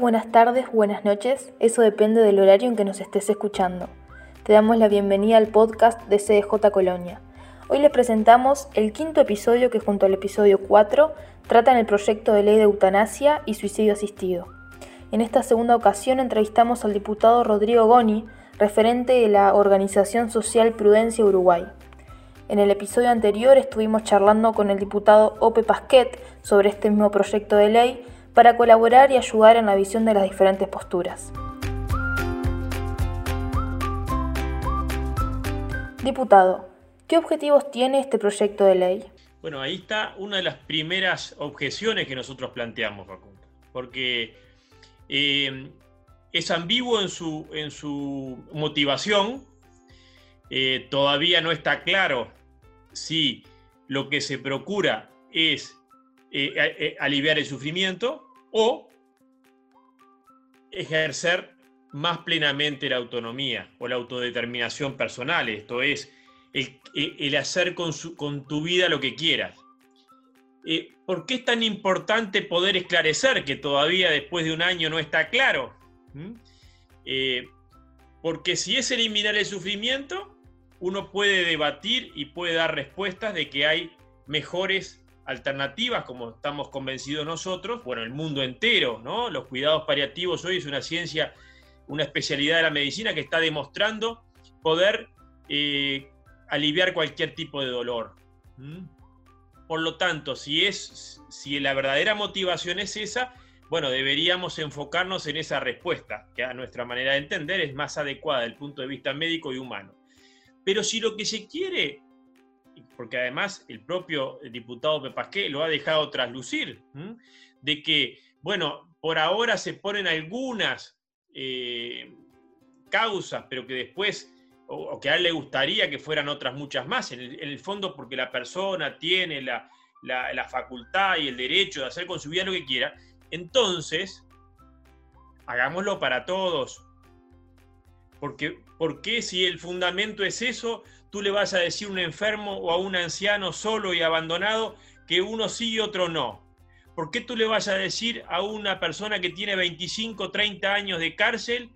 buenas tardes, buenas noches, eso depende del horario en que nos estés escuchando. Te damos la bienvenida al podcast de CDJ Colonia. Hoy les presentamos el quinto episodio que junto al episodio 4 tratan el proyecto de ley de eutanasia y suicidio asistido. En esta segunda ocasión entrevistamos al diputado Rodrigo Goni, referente de la Organización Social Prudencia Uruguay. En el episodio anterior estuvimos charlando con el diputado Ope Pasquet sobre este mismo proyecto de ley para colaborar y ayudar en la visión de las diferentes posturas. Diputado, ¿qué objetivos tiene este proyecto de ley? Bueno, ahí está una de las primeras objeciones que nosotros planteamos, Facundo, porque eh, es ambiguo en su, en su motivación, eh, todavía no está claro si lo que se procura es eh, aliviar el sufrimiento o ejercer más plenamente la autonomía o la autodeterminación personal, esto es, el, hacer con, con, tu vida lo que quieras. Eh, ¿Por qué es tan importante poder esclarecer que todavía después de un año no está claro? ¿Mm? Eh, porque si es eliminar el sufrimiento, uno puede debatir y puede dar respuestas de que hay mejores alternativas, como estamos convencidos nosotros, bueno, el mundo entero, ¿no? Los cuidados paliativos hoy es una ciencia, una especialidad de la medicina que está demostrando poder eh, aliviar cualquier tipo de dolor. Por lo tanto, si, es, si la verdadera motivación es esa, bueno, deberíamos enfocarnos en esa respuesta, que a nuestra manera de entender es más adecuada desde el punto de vista médico y humano. Pero si lo que se quiere porque además el propio diputado Pepasqué lo ha dejado traslucir, de que, bueno, por ahora se ponen algunas eh, causas, pero que después, o, que a él le gustaría que fueran otras muchas más, en el, fondo porque la persona tiene la, facultad y el derecho de hacer con su vida lo que quiera, entonces, hagámoslo para todos. Porque, porque si el fundamento es eso, tú le vas a decir a un enfermo o a un anciano solo y abandonado que uno sí y otro no? ¿Por qué tú le vas a decir a una persona que tiene 25, 30 años de cárcel,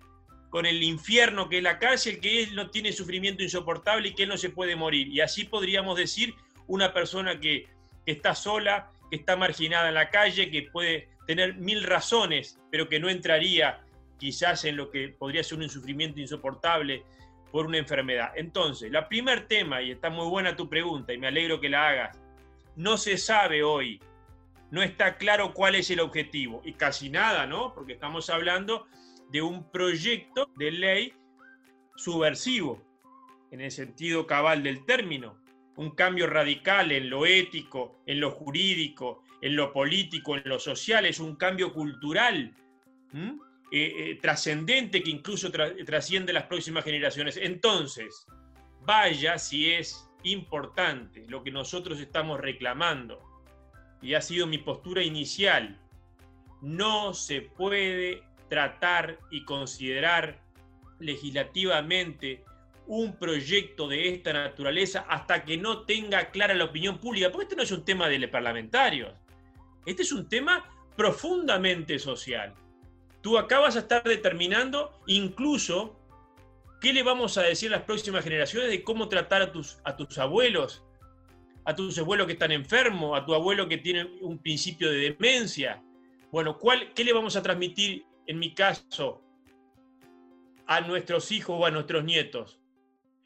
con el infierno que es la cárcel, que él no tiene sufrimiento insoportable y que él no se puede morir? Y así podríamos decir una persona que, que está sola, que está marginada en la calle, que puede tener mil razones, pero que no entraría quizás en lo que podría ser un sufrimiento insoportable por una enfermedad. Entonces, la primer tema, y está muy buena tu pregunta y me alegro que la hagas, no se sabe hoy, no está claro cuál es el objetivo y casi nada, ¿no? Porque estamos hablando de un proyecto de ley subversivo, en el sentido cabal del término, un cambio radical en lo ético, en lo jurídico, en lo político, en lo social, es un cambio cultural. Eh, eh, trascendente que incluso trasciende las próximas generaciones. Entonces, vaya si es importante lo que nosotros estamos reclamando, y ha sido mi postura inicial, no se puede tratar y considerar legislativamente un proyecto de esta naturaleza hasta que no tenga clara la opinión pública, porque este no es un tema de parlamentarios, este es un tema profundamente social. Tú acá vas a estar determinando incluso qué le vamos a decir a las próximas generaciones de cómo tratar a tus, a tus abuelos, a tus abuelos que están enfermos, a tu abuelo que tiene un principio de demencia. Bueno, ¿cuál, ¿qué le vamos a transmitir, en mi caso, a nuestros hijos o a nuestros nietos?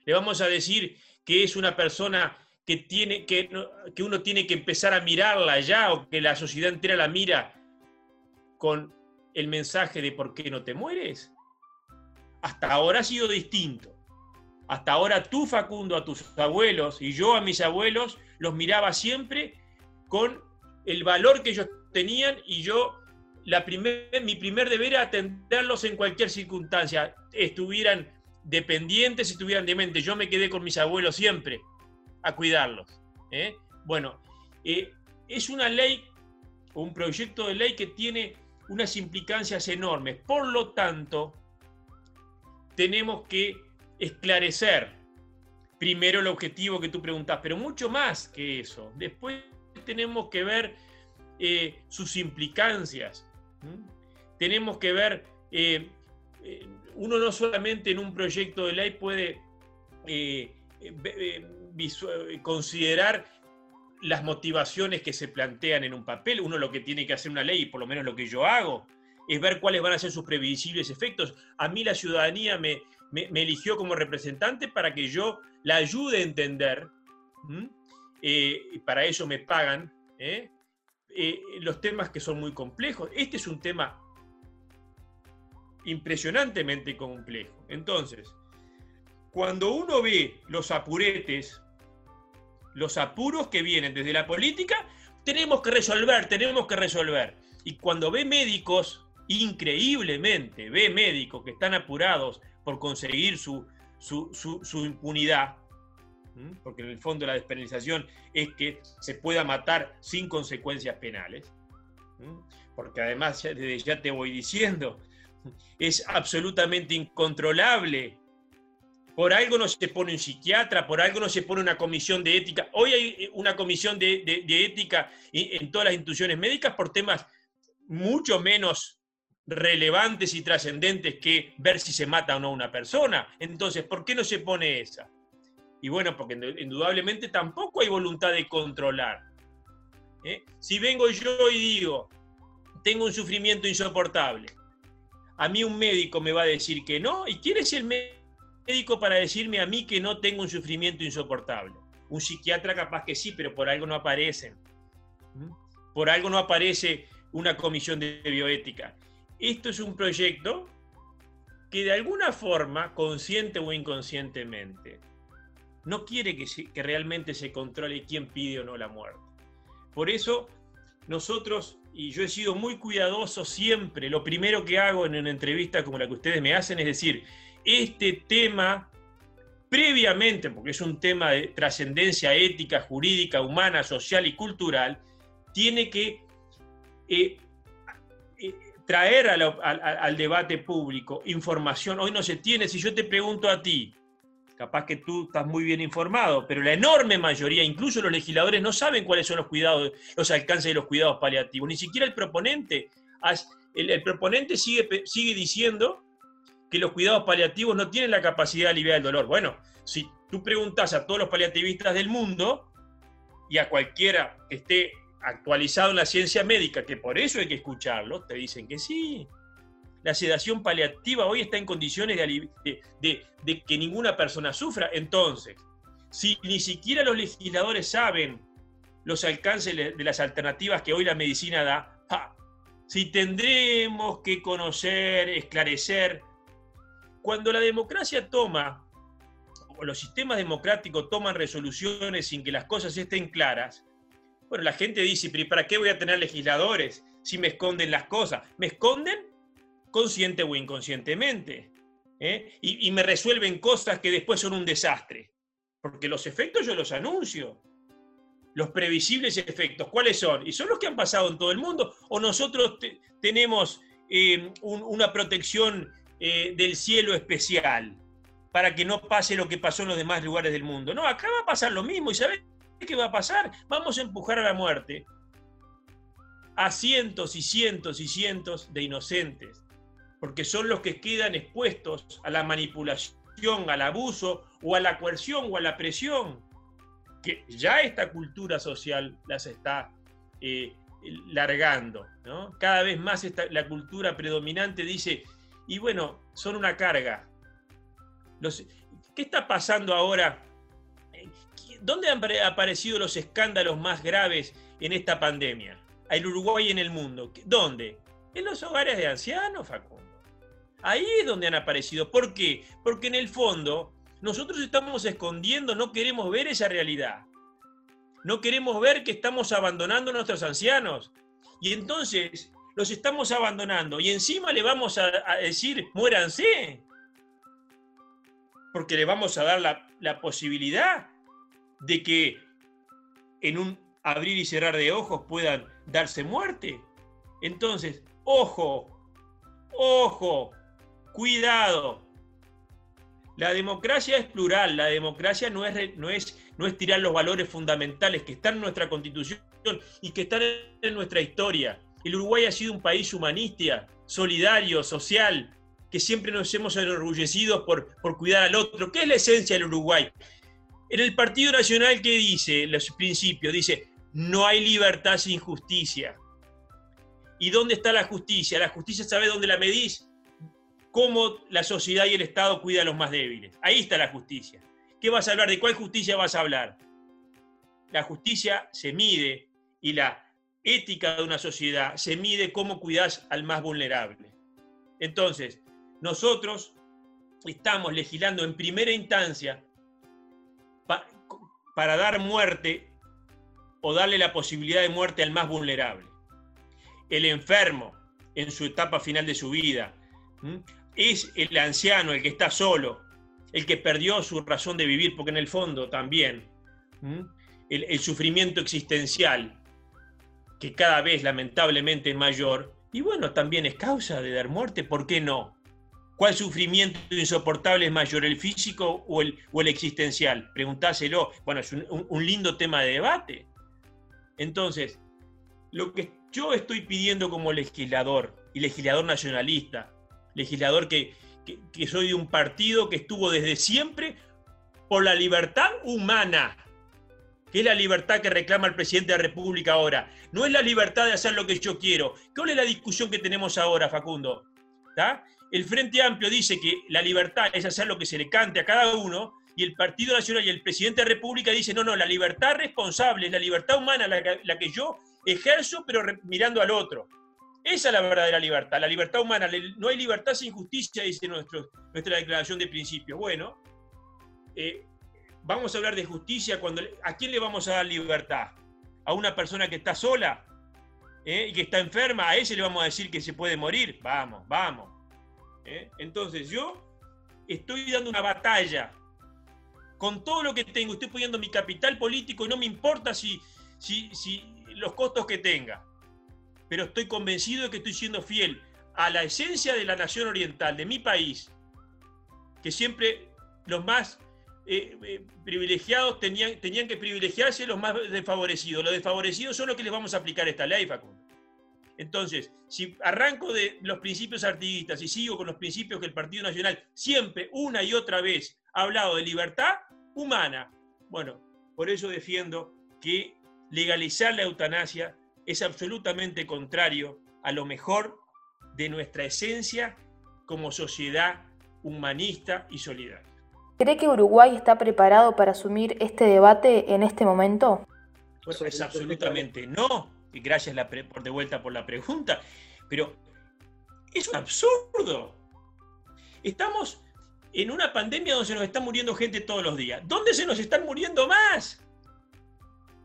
Le vamos a decir que es una persona que, tiene, que, que uno tiene que empezar a mirarla ya o que la sociedad entera la mira con el mensaje de por qué no te mueres? Hasta ahora ha sido distinto. Hasta ahora tú, Facundo, a tus abuelos y yo a mis abuelos los miraba siempre con el valor que ellos tenían y yo, la mi primer deber era atenderlos en cualquier circunstancia, estuvieran dependientes, estuvieran dementes. Yo me quedé con mis abuelos siempre a cuidarlos. ¿eh? Bueno, eh, es una ley, un proyecto de ley que tiene unas implicancias enormes. Por lo tanto, tenemos que esclarecer primero el objetivo que tú preguntas, pero mucho más que eso. Después tenemos que ver eh, sus implicancias. tenemos que ver, eh, eh, uno no solamente en un proyecto de ley puede considerar las motivaciones que se plantean en un papel, uno lo que tiene que hacer una ley, por lo menos lo que yo hago, es ver cuáles van a ser sus previsibles efectos. A mí la ciudadanía me, eligió como representante para que yo la ayude a entender, y para eso me pagan, los temas que son muy complejos. Este es un tema impresionantemente complejo. Entonces, cuando uno ve los apuretes, los apuros que vienen desde la política, tenemos que resolver, tenemos que resolver. Y cuando ve médicos, increíblemente, ve médicos que están apurados por conseguir su, su, impunidad, porque en el fondo la despenalización es que se pueda matar sin consecuencias penales, porque además desde ya te voy diciendo, es absolutamente incontrolable. Por algo no se pone un psiquiatra, por algo no se pone una comisión de ética. Hoy hay una comisión de, ética en todas las instituciones médicas por temas mucho menos relevantes y trascendentes que ver si se mata o no una persona. Entonces, ¿por qué no se pone esa? Y bueno, porque indudablemente tampoco hay voluntad de controlar. ¿eh? Si vengo yo y digo, tengo un sufrimiento insoportable, a mí un médico me va a decir que no. ¿Y quién es el médico para decirme a mí que no tengo un sufrimiento insoportable? Un psiquiatra capaz que sí, pero por algo no aparecen. Por algo no aparece una comisión de bioética. Esto es un proyecto que de alguna forma, consciente o inconscientemente, no quiere que, que realmente se controle quién pide o no la muerte. Por eso nosotros y yo he sido muy cuidadoso siempre. Lo primero que hago en una entrevista como la que ustedes me hacen es decir, este tema previamente, porque es un tema de trascendencia ética, jurídica, humana, social y cultural, tiene que eh, eh, traer al debate público información. Hoy no se tiene, si yo te pregunto a ti, capaz que tú estás muy bien informado, pero la enorme mayoría, incluso los legisladores, no saben cuáles son los cuidados, los alcances de los cuidados paliativos. Ni siquiera el proponente. El, proponente sigue, sigue diciendo que los cuidados paliativos no tienen la capacidad de aliviar el dolor. Bueno, si tú preguntas a todos los paliativistas del mundo y a cualquiera que esté actualizado en la ciencia médica, que por eso hay que escucharlo, te dicen que sí la sedación paliativa hoy está en condiciones de, que ninguna persona sufra. Entonces, si ni siquiera los legisladores saben los alcances de las alternativas que hoy la medicina da, si tendremos que conocer, esclarecer, cuando la democracia toma, o los sistemas democráticos toman resoluciones sin que las cosas estén claras, bueno, la gente dice, pero ¿para qué voy a tener legisladores si me esconden las cosas? ¿Me esconden consciente o inconscientemente. ¿eh? Y, me resuelven cosas que después son un desastre. Porque los efectos yo los anuncio. Los previsibles efectos, ¿cuáles son? ¿Y son los que han pasado en todo el mundo? ¿O nosotros tenemos eh, una protección eh, del cielo especial para que no pase lo que pasó en los demás lugares del mundo? No, acá va a pasar lo mismo. ¿Y sabes qué va a pasar? Vamos a empujar a la muerte a cientos y cientos y cientos de inocentes porque son los que quedan expuestos a la manipulación, al abuso o a la coerción o a la presión, que ya esta cultura social las está eh, largando. Cada vez más la cultura predominante dice, y bueno, son una carga. ¿Qué está pasando ahora? ¿Dónde han aparecido los escándalos más graves en esta pandemia? El Uruguay en el mundo. ¿Dónde? En los hogares de ancianos, Facundo. Ahí es donde han aparecido. ¿Por qué? Porque en el fondo nosotros estamos escondiendo, no queremos ver esa realidad. No queremos ver que estamos abandonando a nuestros ancianos. Y entonces los estamos abandonando y encima le vamos a, decir, muéranse. Porque le vamos a dar la, la posibilidad de que en un abrir y cerrar de ojos puedan darse muerte. Entonces, ojo, ojo, Cuidado. La democracia es plural, la democracia no es, no, es, no es tirar los valores fundamentales que están en nuestra constitución y que están en nuestra historia. El Uruguay ha sido un país humanista, solidario, social, que siempre nos hemos enorgullecido por, por cuidar al otro. ¿Qué es la esencia del Uruguay? En el Partido Nacional, ¿qué dice? Los principios, dice, no hay libertad sin justicia. ¿Y dónde está la justicia? La justicia, ¿sabe dónde la medís? Cómo la sociedad y el Estado cuidan a los más débiles. Ahí está la justicia. ¿Qué vas a hablar? ¿De cuál justicia vas a hablar? La justicia se mide y la ética de una sociedad se mide cómo cuidas al más vulnerable. Entonces, nosotros estamos legislando en primera instancia para dar muerte o darle la posibilidad de muerte al más vulnerable. El enfermo en su etapa final de su vida es el anciano, el que está solo, el que perdió su razón de vivir, porque en el fondo también el, sufrimiento existencial, que cada vez lamentablemente es mayor, y bueno, también es causa de dar muerte, ¿por qué no? ¿Cuál sufrimiento insoportable es mayor, el físico o el, o el existencial? Preguntáselo. Bueno, es un, lindo tema de debate. Entonces, lo que yo estoy pidiendo como legislador, y legislador nacionalista, legislador que, que, soy de un partido que estuvo desde siempre por la libertad humana, que es la libertad que reclama el presidente de la República ahora. No es la libertad de hacer lo que yo quiero. ¿Cuál es la discusión que tenemos ahora, Facundo? El Frente Amplio dice que la libertad es hacer lo que se le cante a cada uno, y el Partido Nacional y el presidente de la República dicen, no, no, la libertad responsable, es la libertad humana la que, yo ejerzo, pero mirando al otro. Esa es la verdadera libertad, la libertad humana. No hay libertad sin justicia, dice nuestra declaración de principio. Bueno, eh, vamos a hablar de justicia cuando... ¿A quién le vamos a dar libertad? ¿A una persona que está sola eh, y que está enferma? ¿A ese le vamos a decir que se puede morir? Vamos, vamos. Eh. Entonces yo estoy dando una batalla con todo lo que tengo. Estoy poniendo mi capital político y no me importa si, si, si los costos que tenga. Pero estoy convencido de que estoy siendo fiel a la esencia de la nación oriental, de mi país, que siempre los más eh, eh, privilegiados tenían, tenían que privilegiarse los más desfavorecidos. Los desfavorecidos son los que les vamos a aplicar esta ley, Facundo. Entonces, si arranco de los principios artiguistas y sigo con los principios que el Partido Nacional siempre, una y otra vez, ha hablado de libertad humana, bueno, por eso defiendo que legalizar la eutanasia es absolutamente contrario a lo mejor de nuestra esencia como sociedad humanista y solidaria. ¿Cree que Uruguay está preparado para asumir este debate en este momento? Pues es absolutamente no, y gracias por de vuelta por la pregunta, pero es un absurdo. Estamos en una pandemia donde se nos está muriendo gente todos los días. ¿Dónde se nos están muriendo más?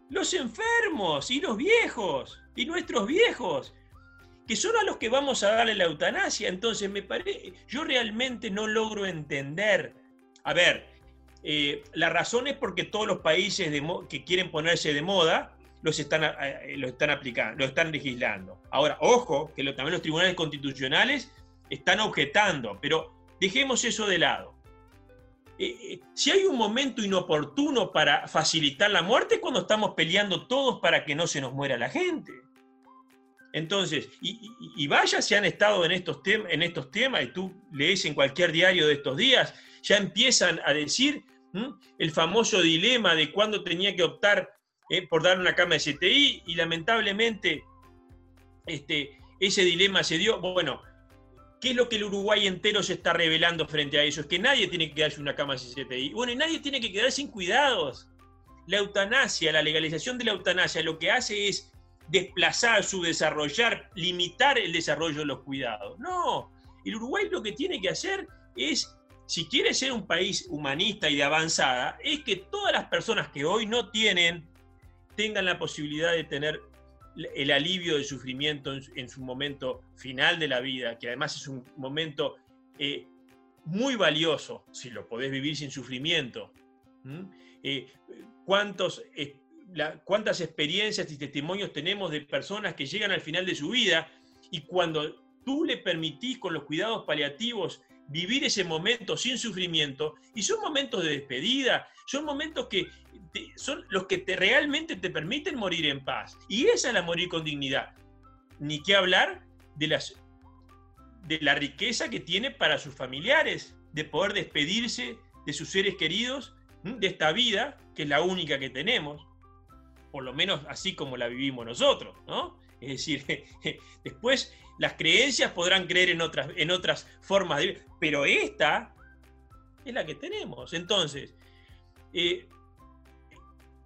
Los enfermos y los viejos, y nuestros viejos, que son a los que vamos a darle la eutanasia. Entonces, me parece, yo realmente no logro entender a ver, eh, la razón es porque todos los países que quieren ponerse de moda los están, eh, están aplicando, lo están legislando. Ahora, ojo, que también los tribunales constitucionales están objetando, pero dejemos eso de lado. Eh, si hay un momento inoportuno para facilitar la muerte cuando estamos peleando todos para que no se nos muera la gente. Entonces, y, vaya si han estado en estos, en estos temas, y tú lees en cualquier diario de estos días, ya empiezan a decir el famoso dilema de cuándo tenía que optar eh, por dar una cama de CTI, y lamentablemente este, ese dilema se dio. Bueno, ¿qué es lo que el Uruguay entero se está revelando frente a eso? Es que nadie tiene que quedarse una cama de CTI. Bueno, y nadie tiene que quedar sin cuidados. La eutanasia, la legalización de la eutanasia, lo que hace es desplazar, subdesarrollar, limitar el desarrollo de los cuidados. No, el Uruguay lo que tiene que hacer es, si quiere ser un país humanista y de avanzada, es que todas las personas que hoy no tienen, tengan la posibilidad de tener el alivio del sufrimiento en, su momento final de la vida, que además es un momento eh, muy valioso, si lo podés vivir sin sufrimiento. Eh, ¿Cuántos cuántas experiencias y testimonios tenemos de personas que llegan al final de su vida y cuando tú le permitís con los cuidados paliativos vivir ese momento sin sufrimiento, y son momentos de despedida, son momentos que son los que te, realmente te permiten morir en paz. Y esa es la morir con dignidad. ni qué hablar de, las, de la riqueza que tiene para sus familiares, de poder despedirse de sus seres queridos, de esta vida, que es la única que tenemos, por lo menos así como la vivimos nosotros, ¿no? Es decir, después las creencias podrán creer en otras, en otras formas de vida, pero esta es la que tenemos. Entonces,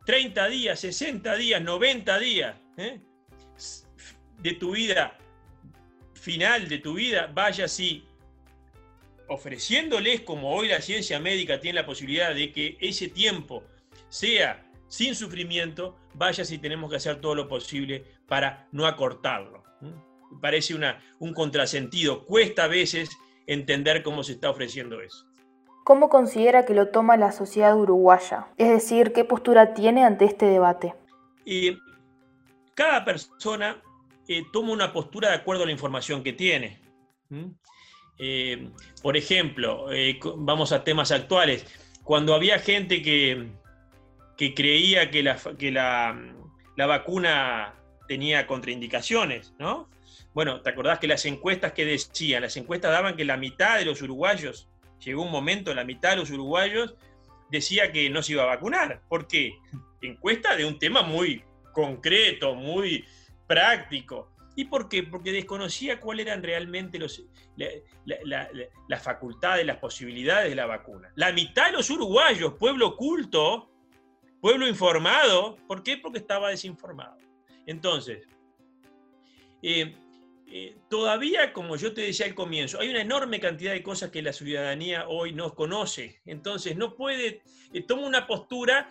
30 eh, días, 60 días, 90 días ¿eh? de tu vida, final de tu vida, vaya así, ofreciéndoles, como hoy la ciencia médica tiene la posibilidad de que ese tiempo sea sin sufrimiento, vaya si tenemos que hacer todo lo posible para no acortarlo. Parece una, un contrasentido. Cuesta a veces entender cómo se está ofreciendo eso. ¿Cómo considera que lo toma la sociedad uruguaya? Es decir, ¿qué postura tiene ante este debate? cada persona eh, toma una postura de acuerdo a la información que tiene. Eh, por ejemplo, eh, vamos a temas actuales. Cuando había gente que, que creía que, la, que la, la, vacuna tenía contraindicaciones, ¿no? Bueno, ¿te acordás que las encuestas que decían? Las encuestas daban que la mitad de los uruguayos llegó un momento, la mitad de los uruguayos decía que no se iba a vacunar. ¿Por qué? Encuesta de un tema muy concreto, muy práctico. ¿Y por qué? Porque desconocía cuáles eran realmente los, las facultades, las posibilidades de la vacuna. La mitad de los uruguayos, pueblo culto, pueblo informado, ¿por qué? Porque estaba desinformado. Entonces, eh, eh, todavía, como yo te decía al comienzo, hay una enorme cantidad de cosas que la ciudadanía hoy no conoce. Entonces, no puede, eh, toma una postura,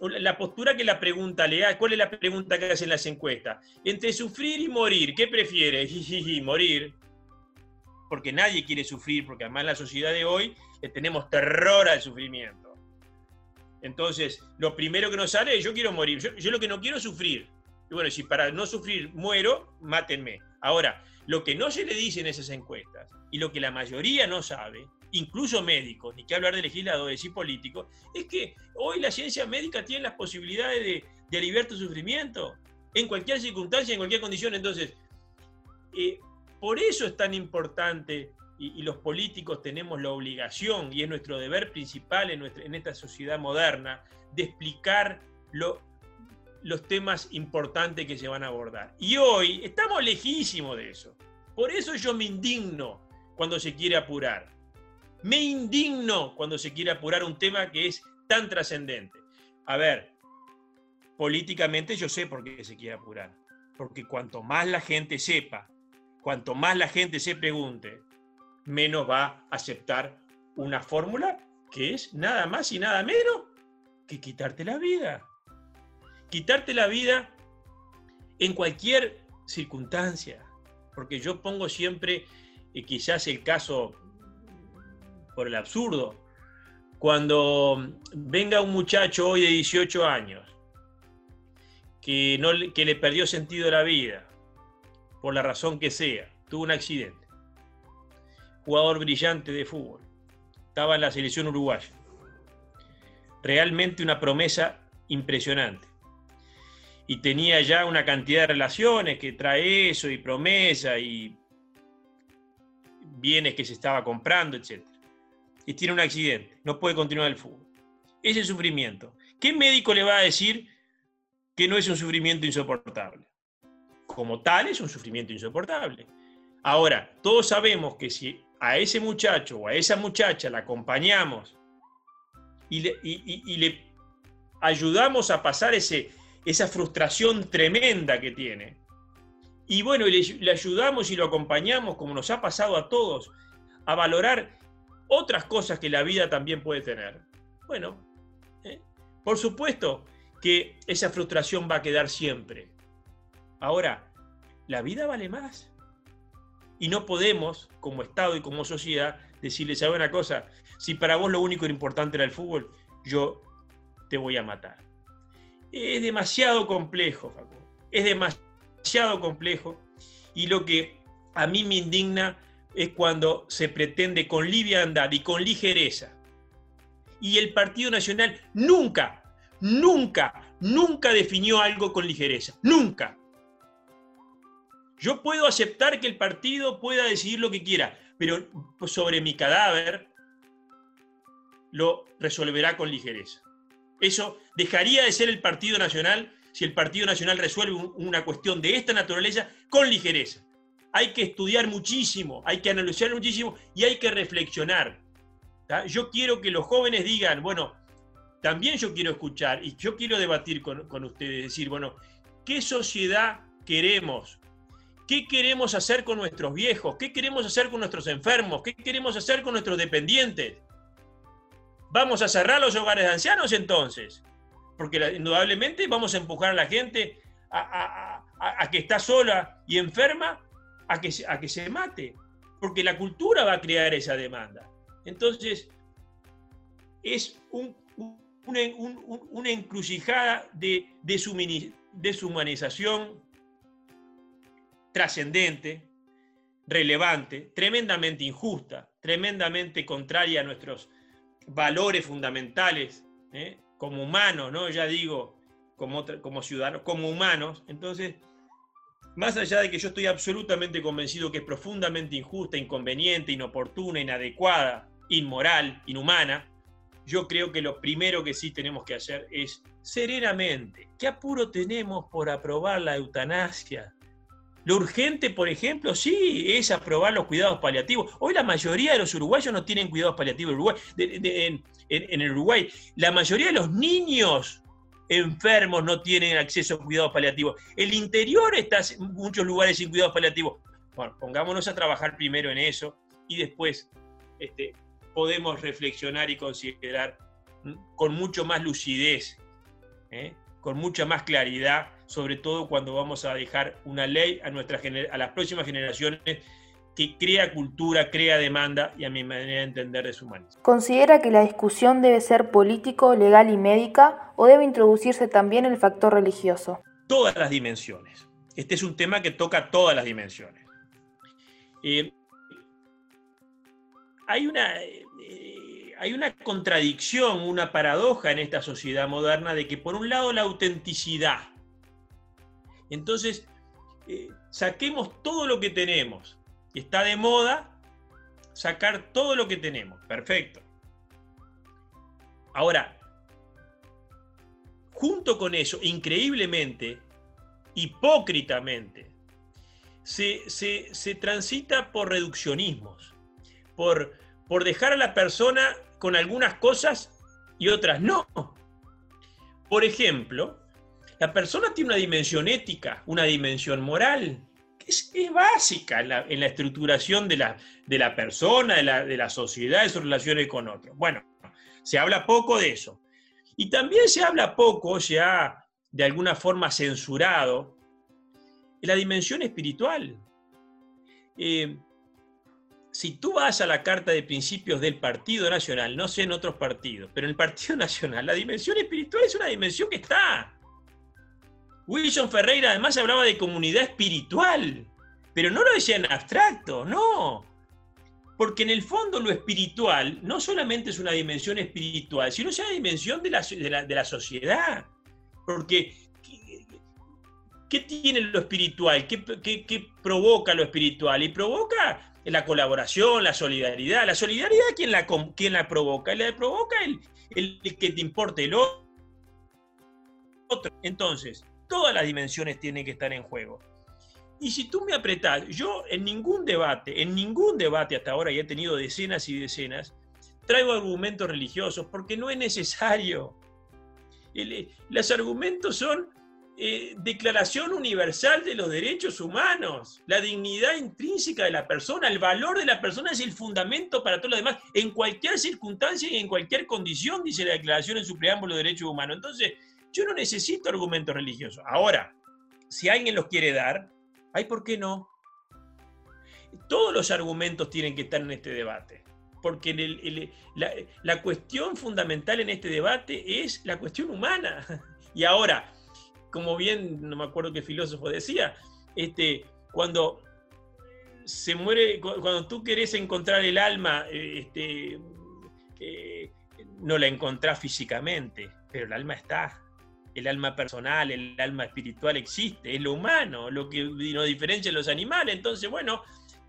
la postura que la pregunta le ¿cuál es la pregunta que hacen las encuestas? Entre sufrir y morir, ¿qué prefiere? morir. Porque nadie quiere sufrir, porque además en la sociedad de hoy le tenemos terror al sufrimiento. Entonces, lo primero que nos sale es yo quiero morir, yo, lo que no quiero es sufrir. Y bueno, si para no sufrir muero, mátenme. Ahora, lo que no se le dice en esas encuestas y lo que la mayoría no sabe, incluso médicos, ni que hablar de legisladores y políticos, es que hoy la ciencia médica tiene las posibilidades de, aliviar tu sufrimiento en cualquier circunstancia, en cualquier condición. Entonces, eh, por eso es tan importante y, los políticos tenemos la obligación y es nuestro deber principal en, nuestra, en esta sociedad moderna de explicar lo, los temas importantes que se van a abordar. Y hoy estamos lejísimos de eso. Por eso yo me indigno cuando se quiere apurar. Me indigno cuando se quiere apurar un tema que es tan trascendente. A ver, políticamente yo sé por qué se quiere apurar. Porque cuanto más la gente sepa, cuanto más la gente se pregunte, menos va a aceptar una fórmula que es nada más y nada menos que quitarte la vida. Quitarte la vida en cualquier circunstancia, porque yo pongo siempre, y quizás el caso por el absurdo, cuando venga un muchacho hoy de 18 años que, no, que le perdió sentido a la vida, por la razón que sea, tuvo un accidente, jugador brillante de fútbol, estaba en la selección uruguaya, realmente una promesa impresionante y tenía ya una cantidad de relaciones que trae eso y promesa y bienes que se estaba comprando, etc. Y tiene un accidente, no puede continuar el fútbol. Ese sufrimiento. ¿Qué médico le va a decir que no es un sufrimiento insoportable? Como tal, es un sufrimiento insoportable. Ahora, todos sabemos que si a ese muchacho o a esa muchacha la acompañamos y le, ayudamos a pasar ese, esa frustración tremenda que tiene. Y bueno, le, ayudamos y lo acompañamos, como nos ha pasado a todos, a valorar otras cosas que la vida también puede tener. Bueno, ¿eh? por supuesto que esa frustración va a quedar siempre. Ahora, la vida vale más. Y no podemos, como Estado y como sociedad, decirle, ¿sabe una cosa? Si para vos lo único importante era el fútbol, yo te voy a matar es demasiado complejo, Facundo. Es demasiado complejo. Y lo que a mí me indigna es cuando se pretende con liviandad y con ligereza. Y el Partido Nacional nunca, nunca, nunca definió algo con ligereza. Nunca. Yo puedo aceptar que el partido pueda decidir lo que quiera, pero sobre mi cadáver lo resolverá con ligereza. Eso dejaría de ser el Partido Nacional si el Partido Nacional resuelve una cuestión de esta naturaleza con ligereza. Hay que estudiar muchísimo, hay que analizar muchísimo y hay que reflexionar. Yo quiero que los jóvenes digan, bueno, también yo quiero escuchar y yo quiero debatir con, ustedes, decir, bueno, ¿qué sociedad queremos? ¿Qué queremos hacer con nuestros viejos? ¿Qué queremos hacer con nuestros enfermos? ¿Qué queremos hacer con nuestros dependientes? ¿Vamos a cerrar los hogares de ancianos entonces? Porque indudablemente vamos a empujar a la gente a, que está sola y enferma a que, a que se mate. Porque la cultura va a crear esa demanda. Entonces, es una, encrucijada de deshumanización trascendente, relevante, tremendamente injusta, tremendamente contraria a nuestros valores fundamentales ¿eh? como humanos, ¿no? ya digo, como, como ciudadanos, como humanos. Entonces, más allá de que yo estoy absolutamente convencido que es profundamente injusta, inconveniente, inoportuna, inadecuada, inmoral, inhumana, yo creo que lo primero que sí tenemos que hacer es serenamente, ¿qué apuro tenemos por aprobar la eutanasia? Lo urgente, por ejemplo, sí, es aprobar los cuidados paliativos. Hoy la mayoría de los uruguayos no tienen cuidados paliativos en, Uruguay, en, Uruguay. La mayoría de los niños enfermos no tienen acceso a cuidados paliativos. El interior está en muchos lugares sin cuidados paliativos. Bueno, pongámonos a trabajar primero en eso y después este, podemos reflexionar y considerar con mucho más lucidez, ¿eh? Con mucha más claridad sobre todo cuando vamos a dejar una ley a, nuestra, a las próximas generaciones que crea cultura, crea demanda y a mi manera de entender deshumaniza. ¿Considera que la discusión debe ser político, legal y médica o debe introducirse también el factor religioso? Todas las dimensiones. Este es un tema que toca todas las dimensiones. Eh, hay, una, eh, hay una contradicción, una paradoja en esta sociedad moderna de que por un lado la autenticidad, entonces, eh, saquemos todo lo que tenemos. Está de moda sacar todo lo que tenemos. Perfecto. Ahora, junto con eso, increíblemente, hipócritamente, se, se, transita por reduccionismos, por, por dejar a la persona con algunas cosas y otras no. Por ejemplo, la persona tiene una dimensión ética, una dimensión moral, que es, básica en la, estructuración de la, de la persona, de la, de la sociedad, de sus relaciones con otros. Bueno, se habla poco de eso. Y también se habla poco, se ha de alguna forma censurado, la dimensión espiritual. Eh, si tú vas a la Carta de Principios del Partido Nacional, no sé en otros partidos, pero en el Partido Nacional, la dimensión espiritual es una dimensión que está. Wilson Ferreira además hablaba de comunidad espiritual, pero no lo decía en abstracto, no. Porque en el fondo lo espiritual no solamente es una dimensión espiritual, sino es una dimensión de la, de la, sociedad. Porque, ¿qué, tiene lo espiritual? ¿Qué, provoca lo espiritual? Y provoca la colaboración, la solidaridad. La solidaridad, ¿quién la, quién la provoca? La provoca el, el que te importe el otro. Entonces, todas las dimensiones tienen que estar en juego. Y si tú me apretás, yo en ningún debate, en ningún debate hasta ahora, y he tenido decenas y decenas, traigo argumentos religiosos porque no es necesario. Eh, los argumentos son eh, declaración universal de los derechos humanos, la dignidad intrínseca de la persona, el valor de la persona es el fundamento para todo lo demás, en cualquier circunstancia y en cualquier condición, dice la declaración en su preámbulo de derechos humanos. Entonces, yo no necesito argumentos religiosos. Ahora, si alguien los quiere dar, ¿ay por qué no? Todos los argumentos tienen que estar en este debate, porque la, cuestión fundamental en este debate es la cuestión humana. Y ahora, como bien, no me acuerdo qué filósofo decía, este, cuando se muere, cuando tú querés encontrar el alma, eh, este, eh, no la encontrás físicamente, pero el alma está. el alma personal, el alma espiritual existe, es lo humano, lo que nos diferencia de los animales. Entonces, bueno,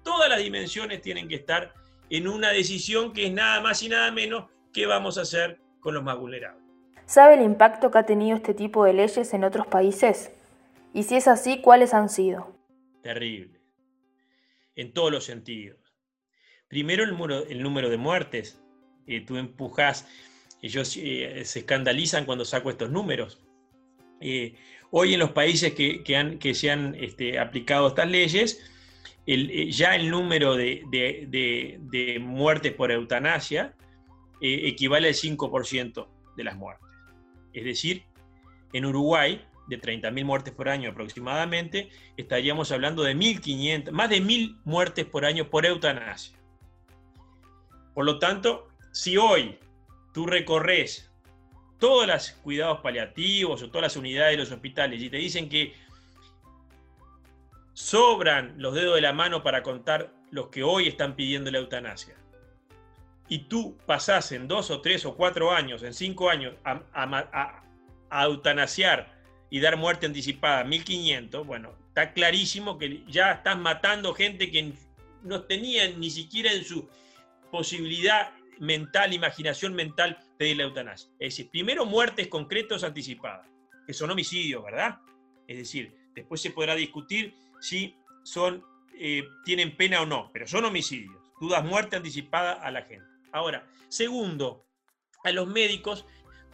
todas las dimensiones tienen que estar en una decisión que es nada más y nada menos que vamos a hacer con los más vulnerables. ¿Sabe el impacto que ha tenido este tipo de leyes en otros países? Y si es así, ¿cuáles han sido? Terrible, en todos los sentidos. Primero el número, de muertes. Eh, tú empujas, ellos eh, se escandalizan cuando saco estos números. Eh, hoy en los países que, han, se han este, aplicado estas leyes, ya el número de, de muertes por eutanasia equivale al 5% de las muertes. Es decir, en Uruguay, de 30.000 muertes por año aproximadamente, estaríamos hablando de 1.500, más de 1.000 muertes por año por eutanasia. Por lo tanto, si hoy tú recorres todos los cuidados paliativos o todas las unidades de los hospitales y te dicen que sobran los dedos de la mano para contar los que hoy están pidiendo la eutanasia, y tú pasás en dos o tres o cuatro años, en cinco años, a, eutanasiar y dar muerte anticipada a 1500, bueno, está clarísimo que ya estás matando gente que no tenía ni siquiera en su posibilidad mental, imaginación mental, pedir la eutanasia. Es decir, primero muertes concretas anticipadas, que son homicidios, ¿verdad? Es decir, después se podrá discutir si son, eh, tienen pena o no, pero son homicidios. Tú das muerte anticipada a la gente. Ahora, segundo, a los médicos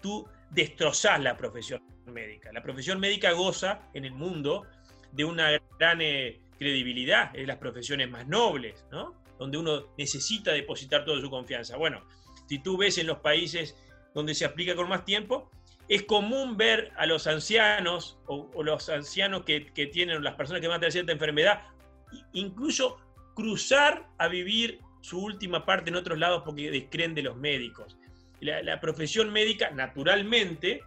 tú destrozás la profesión médica. La profesión médica goza en el mundo de una gran eh, credibilidad, es las profesiones más nobles, ¿no? Donde uno necesita depositar toda su confianza. Bueno, si tú ves en los países donde se aplica con más tiempo, es común ver a los ancianos o, los ancianos que, que, tienen, las personas que van a tener cierta enfermedad, incluso cruzar a vivir su última parte en otros lados porque descreen de los médicos. La, profesión médica, naturalmente,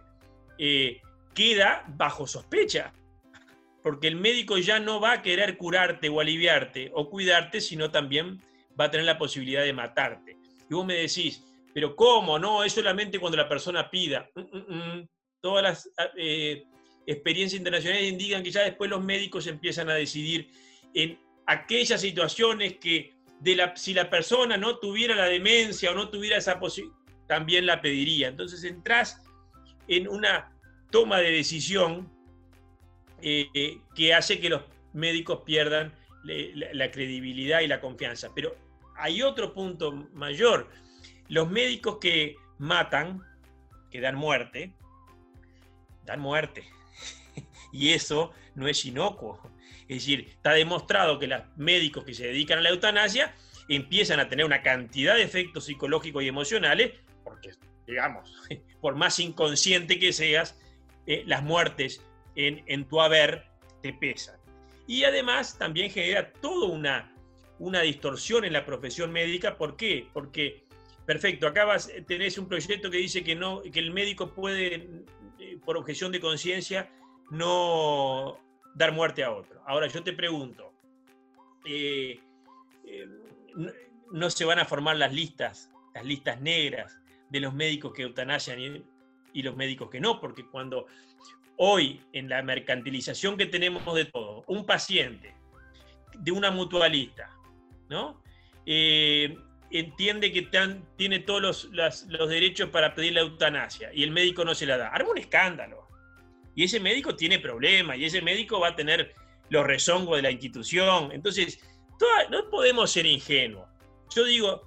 eh, queda bajo sospecha, porque el médico ya no va a querer curarte o aliviarte o cuidarte, sino también va a tener la posibilidad de matarte. Y vos me decís, pero ¿cómo? No, es solamente cuando la persona pida. Mm, mm, mm. Todas las eh, experiencias internacionales indican que ya después los médicos empiezan a decidir en aquellas situaciones que si la persona no tuviera la demencia o no tuviera esa posibilidad, también la pediría. Entonces entras en una toma de decisión eh, que hace que los médicos pierdan la, credibilidad y la confianza. Pero hay otro punto mayor. Los médicos que matan, que dan muerte, dan muerte. y eso no es inocuo. Es decir, está demostrado que los médicos que se dedican a la eutanasia empiezan a tener una cantidad de efectos psicológicos y emocionales, porque, digamos, por más inconsciente que seas, eh, las muertes en, tu haber te pesan. Y además también genera toda una, una distorsión en la profesión médica. ¿Por qué? Porque, perfecto, acá tenés un proyecto que dice que, no, que el médico puede, eh, por objeción de conciencia, no dar muerte a otro. Ahora yo te pregunto, eh, eh, no, se van a formar las listas, las listas negras de los médicos que eutanasian y, los médicos que no, porque cuando hoy en la mercantilización que tenemos de todo, un paciente de una mutualista, ¿no? Eh, entiende que tiene todos los, los, derechos para pedir la eutanasia y el médico no se la da. Arma un escándalo y ese médico tiene problemas y ese médico va a tener los rezongos de la institución. Entonces, no podemos ser ingenuos. Yo digo,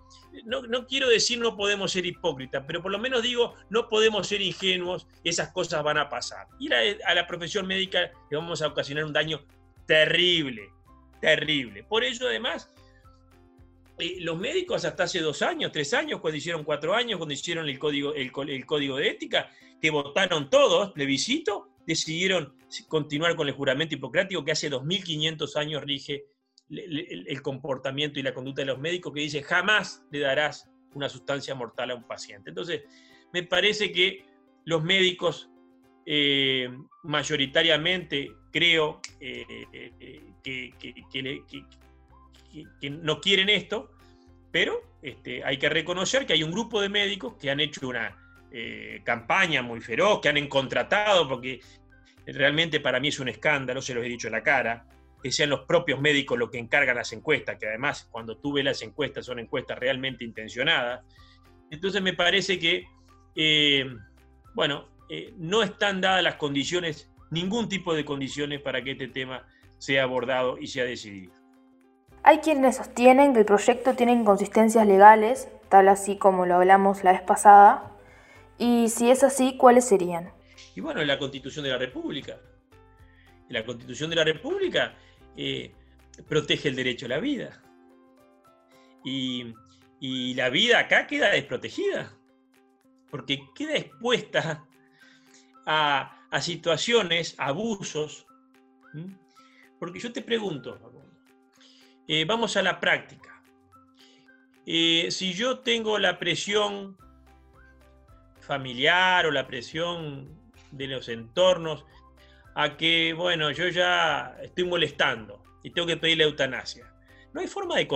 no, quiero decir no podemos ser hipócritas, pero por lo menos digo, no podemos ser ingenuos, esas cosas van a pasar. Y a, la profesión médica le vamos a ocasionar un daño terrible, terrible. Por ello, además, eh, los médicos hasta hace dos años, tres años, cuando hicieron cuatro años, cuando hicieron el código, el, el código de ética, que votaron todos, plebiscito, decidieron continuar con el juramento hipocrático que hace 2500 años rige el, comportamiento y la conducta de los médicos, que dice jamás le darás una sustancia mortal a un paciente. Entonces, me parece que los médicos eh, mayoritariamente creo eh, eh, que, no quieren esto, pero este, hay que reconocer que hay un grupo de médicos que han hecho una eh, campaña muy feroz, que han contratado, porque realmente para mí es un escándalo, se los he dicho en la cara, que sean los propios médicos los que encargan las encuestas, que además cuando tú ves las encuestas son encuestas realmente intencionadas. Entonces me parece que, eh, bueno, eh, no están dadas las condiciones, ningún tipo de condiciones para que este tema sea abordado y sea decidido. Hay quienes sostienen que el proyecto tiene inconsistencias legales, tal así como lo hablamos la vez pasada, y si es así, ¿cuáles serían? Y bueno, la Constitución de la República. La Constitución de la República eh, protege el derecho a la vida. Y, la vida acá queda desprotegida, porque queda expuesta a, situaciones, abusos. Porque yo te pregunto, eh, vamos a la práctica. Eh, si yo tengo la presión familiar o la presión de los entornos a que, bueno, yo ya estoy molestando y tengo que pedirle eutanasia. No hay forma de,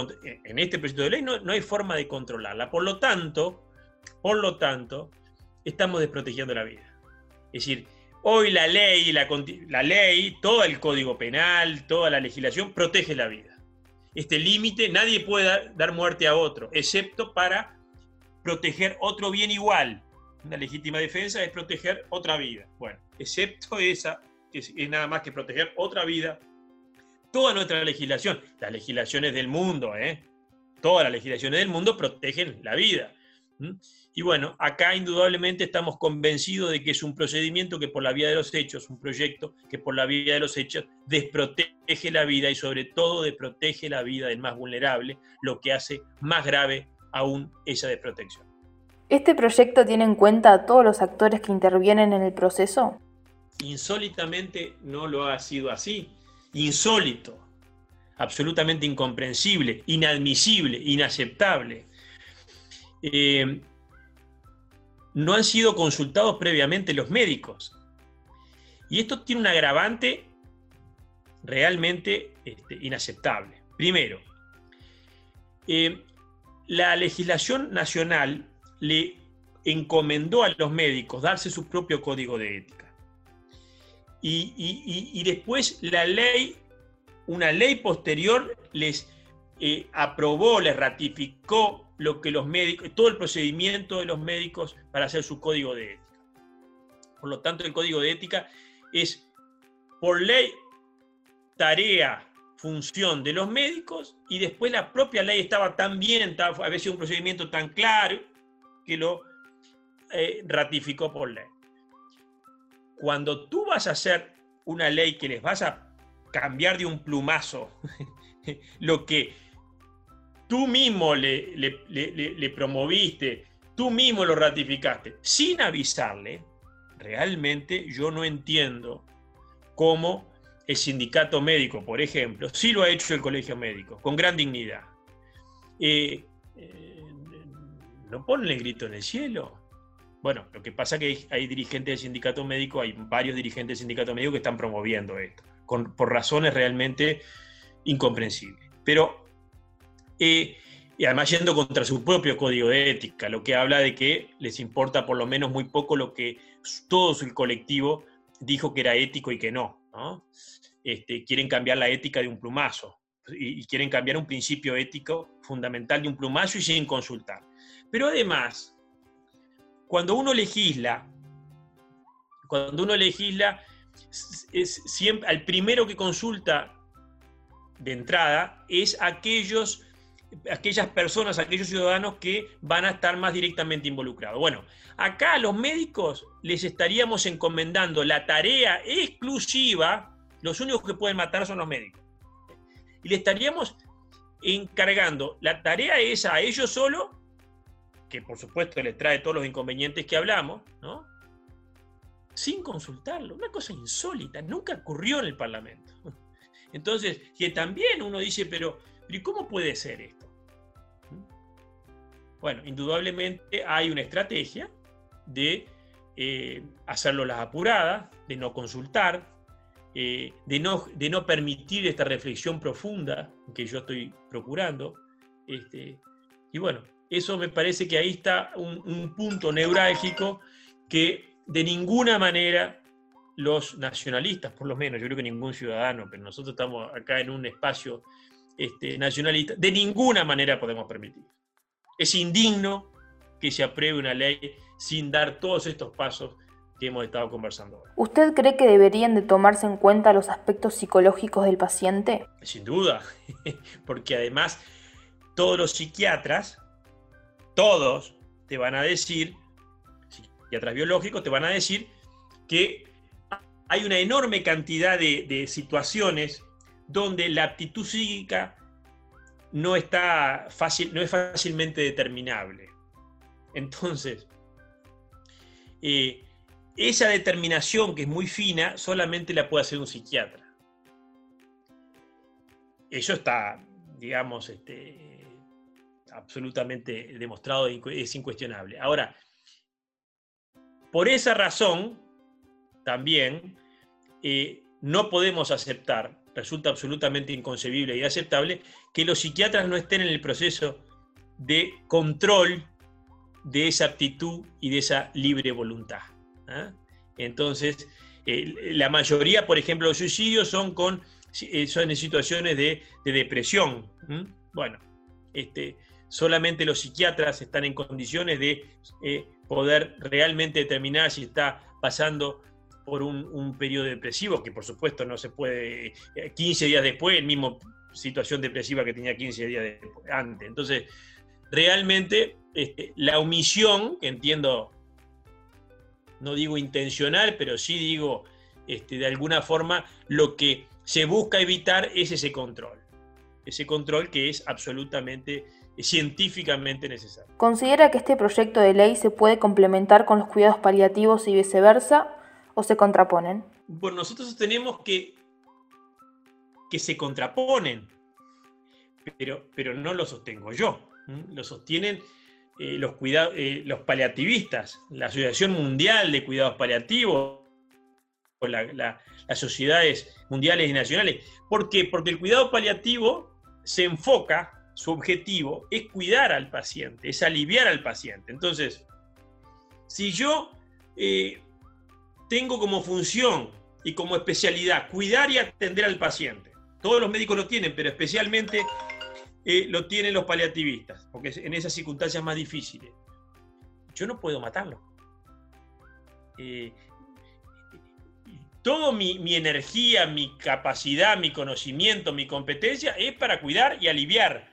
en este proyecto de ley no, no hay forma de controlarla. Por lo tanto, por lo tanto, estamos desprotegiendo la vida. Es decir, hoy la ley, la, la ley, todo el código penal, toda la legislación protege la vida. Este límite, nadie puede dar muerte a otro, excepto para proteger otro bien igual. Una legítima defensa es proteger otra vida. Bueno, excepto esa, que es, nada más que proteger otra vida. Toda nuestra legislación, las legislaciones del mundo, ¿eh? todas las legislaciones del mundo protegen la vida. Y bueno, acá indudablemente estamos convencidos de que es un procedimiento que por la vía de los hechos, un proyecto que por la vía de los hechos desprotege la vida y sobre todo desprotege la vida del más vulnerable, lo que hace más grave aún esa desprotección. ¿Este proyecto tiene en cuenta a todos los actores que intervienen en el proceso? Insólitamente no lo ha sido así. Insólito, absolutamente incomprensible, inadmisible, inaceptable. Eh, no han sido consultados previamente los médicos. Y esto tiene un agravante realmente este, inaceptable. Primero, eh, la legislación nacional le encomendó a los médicos darse su propio código de ética. Y, después la ley, una ley posterior, les eh, aprobó, les ratificó lo que los médicos, todo el procedimiento de los médicos para hacer su código de ética. Por lo tanto, el código de ética es por ley tarea, función de los médicos y después la propia ley estaba tan bien, había sido un procedimiento tan claro que lo eh, ratificó por ley. Cuando tú vas a hacer una ley que les vas a cambiar de un plumazo lo que tú mismo le, promoviste, tú mismo lo ratificaste, sin avisarle, realmente yo no entiendo cómo el sindicato médico, por ejemplo, sí lo ha hecho el colegio médico, con gran dignidad. Eh, eh, no ponen el grito en el cielo. Bueno, lo que pasa es que hay, dirigentes del sindicato médico, hay varios dirigentes del sindicato médico que están promoviendo esto, por razones realmente incomprensibles. Pero, eh, y además yendo contra su propio código de ética, lo que habla de que les importa por lo menos muy poco lo que todo su colectivo dijo que era ético y que no. Este, quieren cambiar la ética de un plumazo y, y quieren cambiar un principio ético fundamental de un plumazo y sin consultar. Pero además, cuando uno legisla, cuando uno legisla, es siempre, al primero que consulta de entrada es aquellos, aquellas personas, aquellos ciudadanos que van a estar más directamente involucrados. Bueno, acá a los médicos les estaríamos encomendando la tarea exclusiva, los únicos que pueden matar son los médicos. Y le estaríamos encargando la tarea esa a ellos solo que por supuesto les trae todos los inconvenientes que hablamos, ¿no? Sin consultarlo. Una cosa insólita, nunca ocurrió en el Parlamento. Entonces, que también uno dice, pero, ¿y cómo puede ser esto? Bueno, indudablemente hay una estrategia de eh, hacerlo las apuradas, de no consultar, eh, de, no, de no permitir esta reflexión profunda que yo estoy procurando. Este, y bueno, eso me parece que ahí está un, punto neurálgico que de ninguna manera los nacionalistas, por lo menos, yo creo que ningún ciudadano, pero nosotros estamos acá en un espacio este, nacionalista, de ninguna manera podemos permitir. Es indigno que se apruebe una ley sin dar todos estos pasos que hemos estado conversando ahora. ¿Usted cree que deberían de tomarse en cuenta los aspectos psicológicos del paciente? Sin duda, porque además todos los psiquiatras, todos te van a decir, psiquiatras biológicos te van a decir que hay una enorme cantidad de, situaciones donde la aptitud psíquica no, está fácil, no es fácilmente determinable. Entonces, eh, esa determinación que es muy fina solamente la puede hacer un psiquiatra. Eso está, digamos, este, absolutamente demostrado, es incuestionable. Ahora, por esa razón, también eh, no podemos aceptar, resulta absolutamente inconcebible y aceptable, que los psiquiatras no estén en el proceso de control de esa aptitud y de esa libre voluntad. ¿ah? Entonces, eh, la mayoría, por ejemplo, los suicidios son, con, eh, son en situaciones de, depresión. Bueno, este, solamente los psiquiatras están en condiciones de eh, poder realmente determinar si está pasando por un, un, periodo depresivo, que por supuesto no se puede, 15 días después, el mismo situación depresiva que tenía 15 días antes. Entonces, realmente este, la omisión, que entiendo, no digo intencional, pero sí digo este, de alguna forma, lo que se busca evitar es ese control. Ese control que es absolutamente científicamente necesario. ¿Considera que este proyecto de ley se puede complementar con los cuidados paliativos y viceversa o se contraponen? Bueno, nosotros tenemos que, que se contraponen, pero, pero no lo sostengo yo. Lo sostienen eh, los, eh, los paliativistas, la Asociación Mundial de Cuidados Paliativos, las sociedades mundiales y nacionales. ¿Por qué? Porque el cuidado paliativo se enfoca, su objetivo es cuidar al paciente, es aliviar al paciente. Entonces, si yo eh, tengo como función y como especialidad cuidar y atender al paciente, todos los médicos lo tienen, pero especialmente eh, lo tienen los paliativistas, porque en esas circunstancias más difíciles. Yo no puedo matarlo. Eh, toda mi, energía, mi capacidad, mi conocimiento, mi competencia es para cuidar y aliviar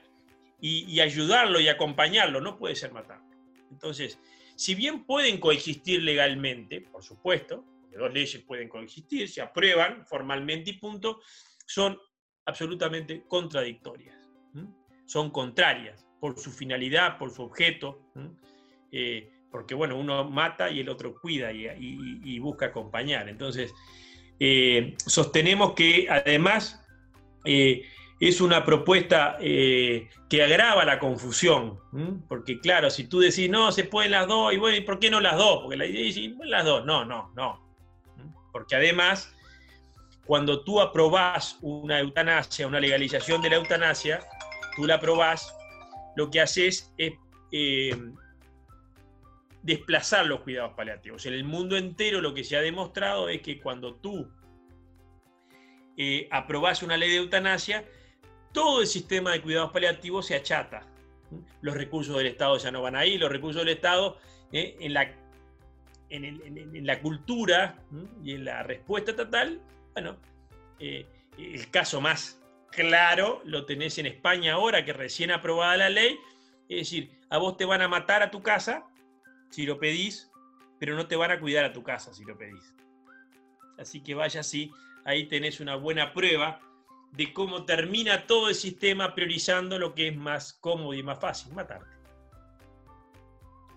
y, ayudarlo y acompañarlo, no puede ser matarlo. Entonces, si bien pueden coexistir legalmente, por supuesto, dos leyes pueden coexistir, se aprueban formalmente y punto, son absolutamente contradictorias son contrarias por su finalidad, por su objeto, eh, porque bueno, uno mata y el otro cuida y, busca acompañar. Entonces, eh, sostenemos que además eh, es una propuesta que agrava la confusión, porque claro, si tú decís, no, se pueden las dos, y bueno, ¿y por qué no las dos? Porque la idea es, las dos, no, no, no. Porque además, cuando tú aprobás una eutanasia, una legalización de la eutanasia, tú la probás, lo que haces es eh, desplazar los cuidados paliativos. En el mundo entero lo que se ha demostrado es que cuando tú eh, aprobás una ley de eutanasia, todo el sistema de cuidados paliativos se achata. Los recursos del Estado ya no van ahí, los recursos del Estado eh, en, la, cultura y en la respuesta estatal, bueno, el caso más claro lo tenés en España ahora, que recién aprobada la ley. Es decir, a vos te van a matar a tu casa si lo pedís, pero no te van a cuidar a tu casa si lo pedís. Así que vaya así, ahí tenés una buena prueba de cómo termina todo el sistema priorizando lo que es más cómodo y más fácil, matarte.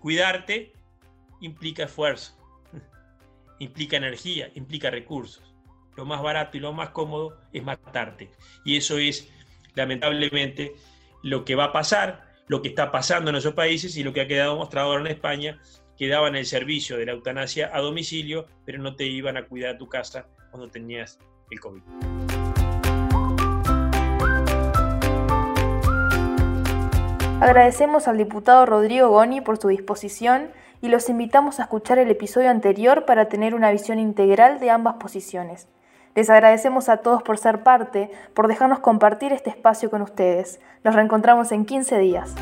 Cuidarte implica esfuerzo, implica energía, implica recursos lo más barato y lo más cómodo es matarte. Y eso es, lamentablemente, lo que va a pasar, lo que está pasando en esos países y lo que ha quedado mostrado ahora en España, que daban el servicio de la eutanasia a domicilio, pero no te iban a cuidar a tu casa cuando tenías el COVID. Agradecemos al diputado Rodrigo Goni por su disposición y los invitamos a escuchar el episodio anterior para tener una visión integral de ambas posiciones. Les agradecemos a todos por ser parte, por dejarnos compartir este espacio con ustedes. Nos reencontramos en 15 días.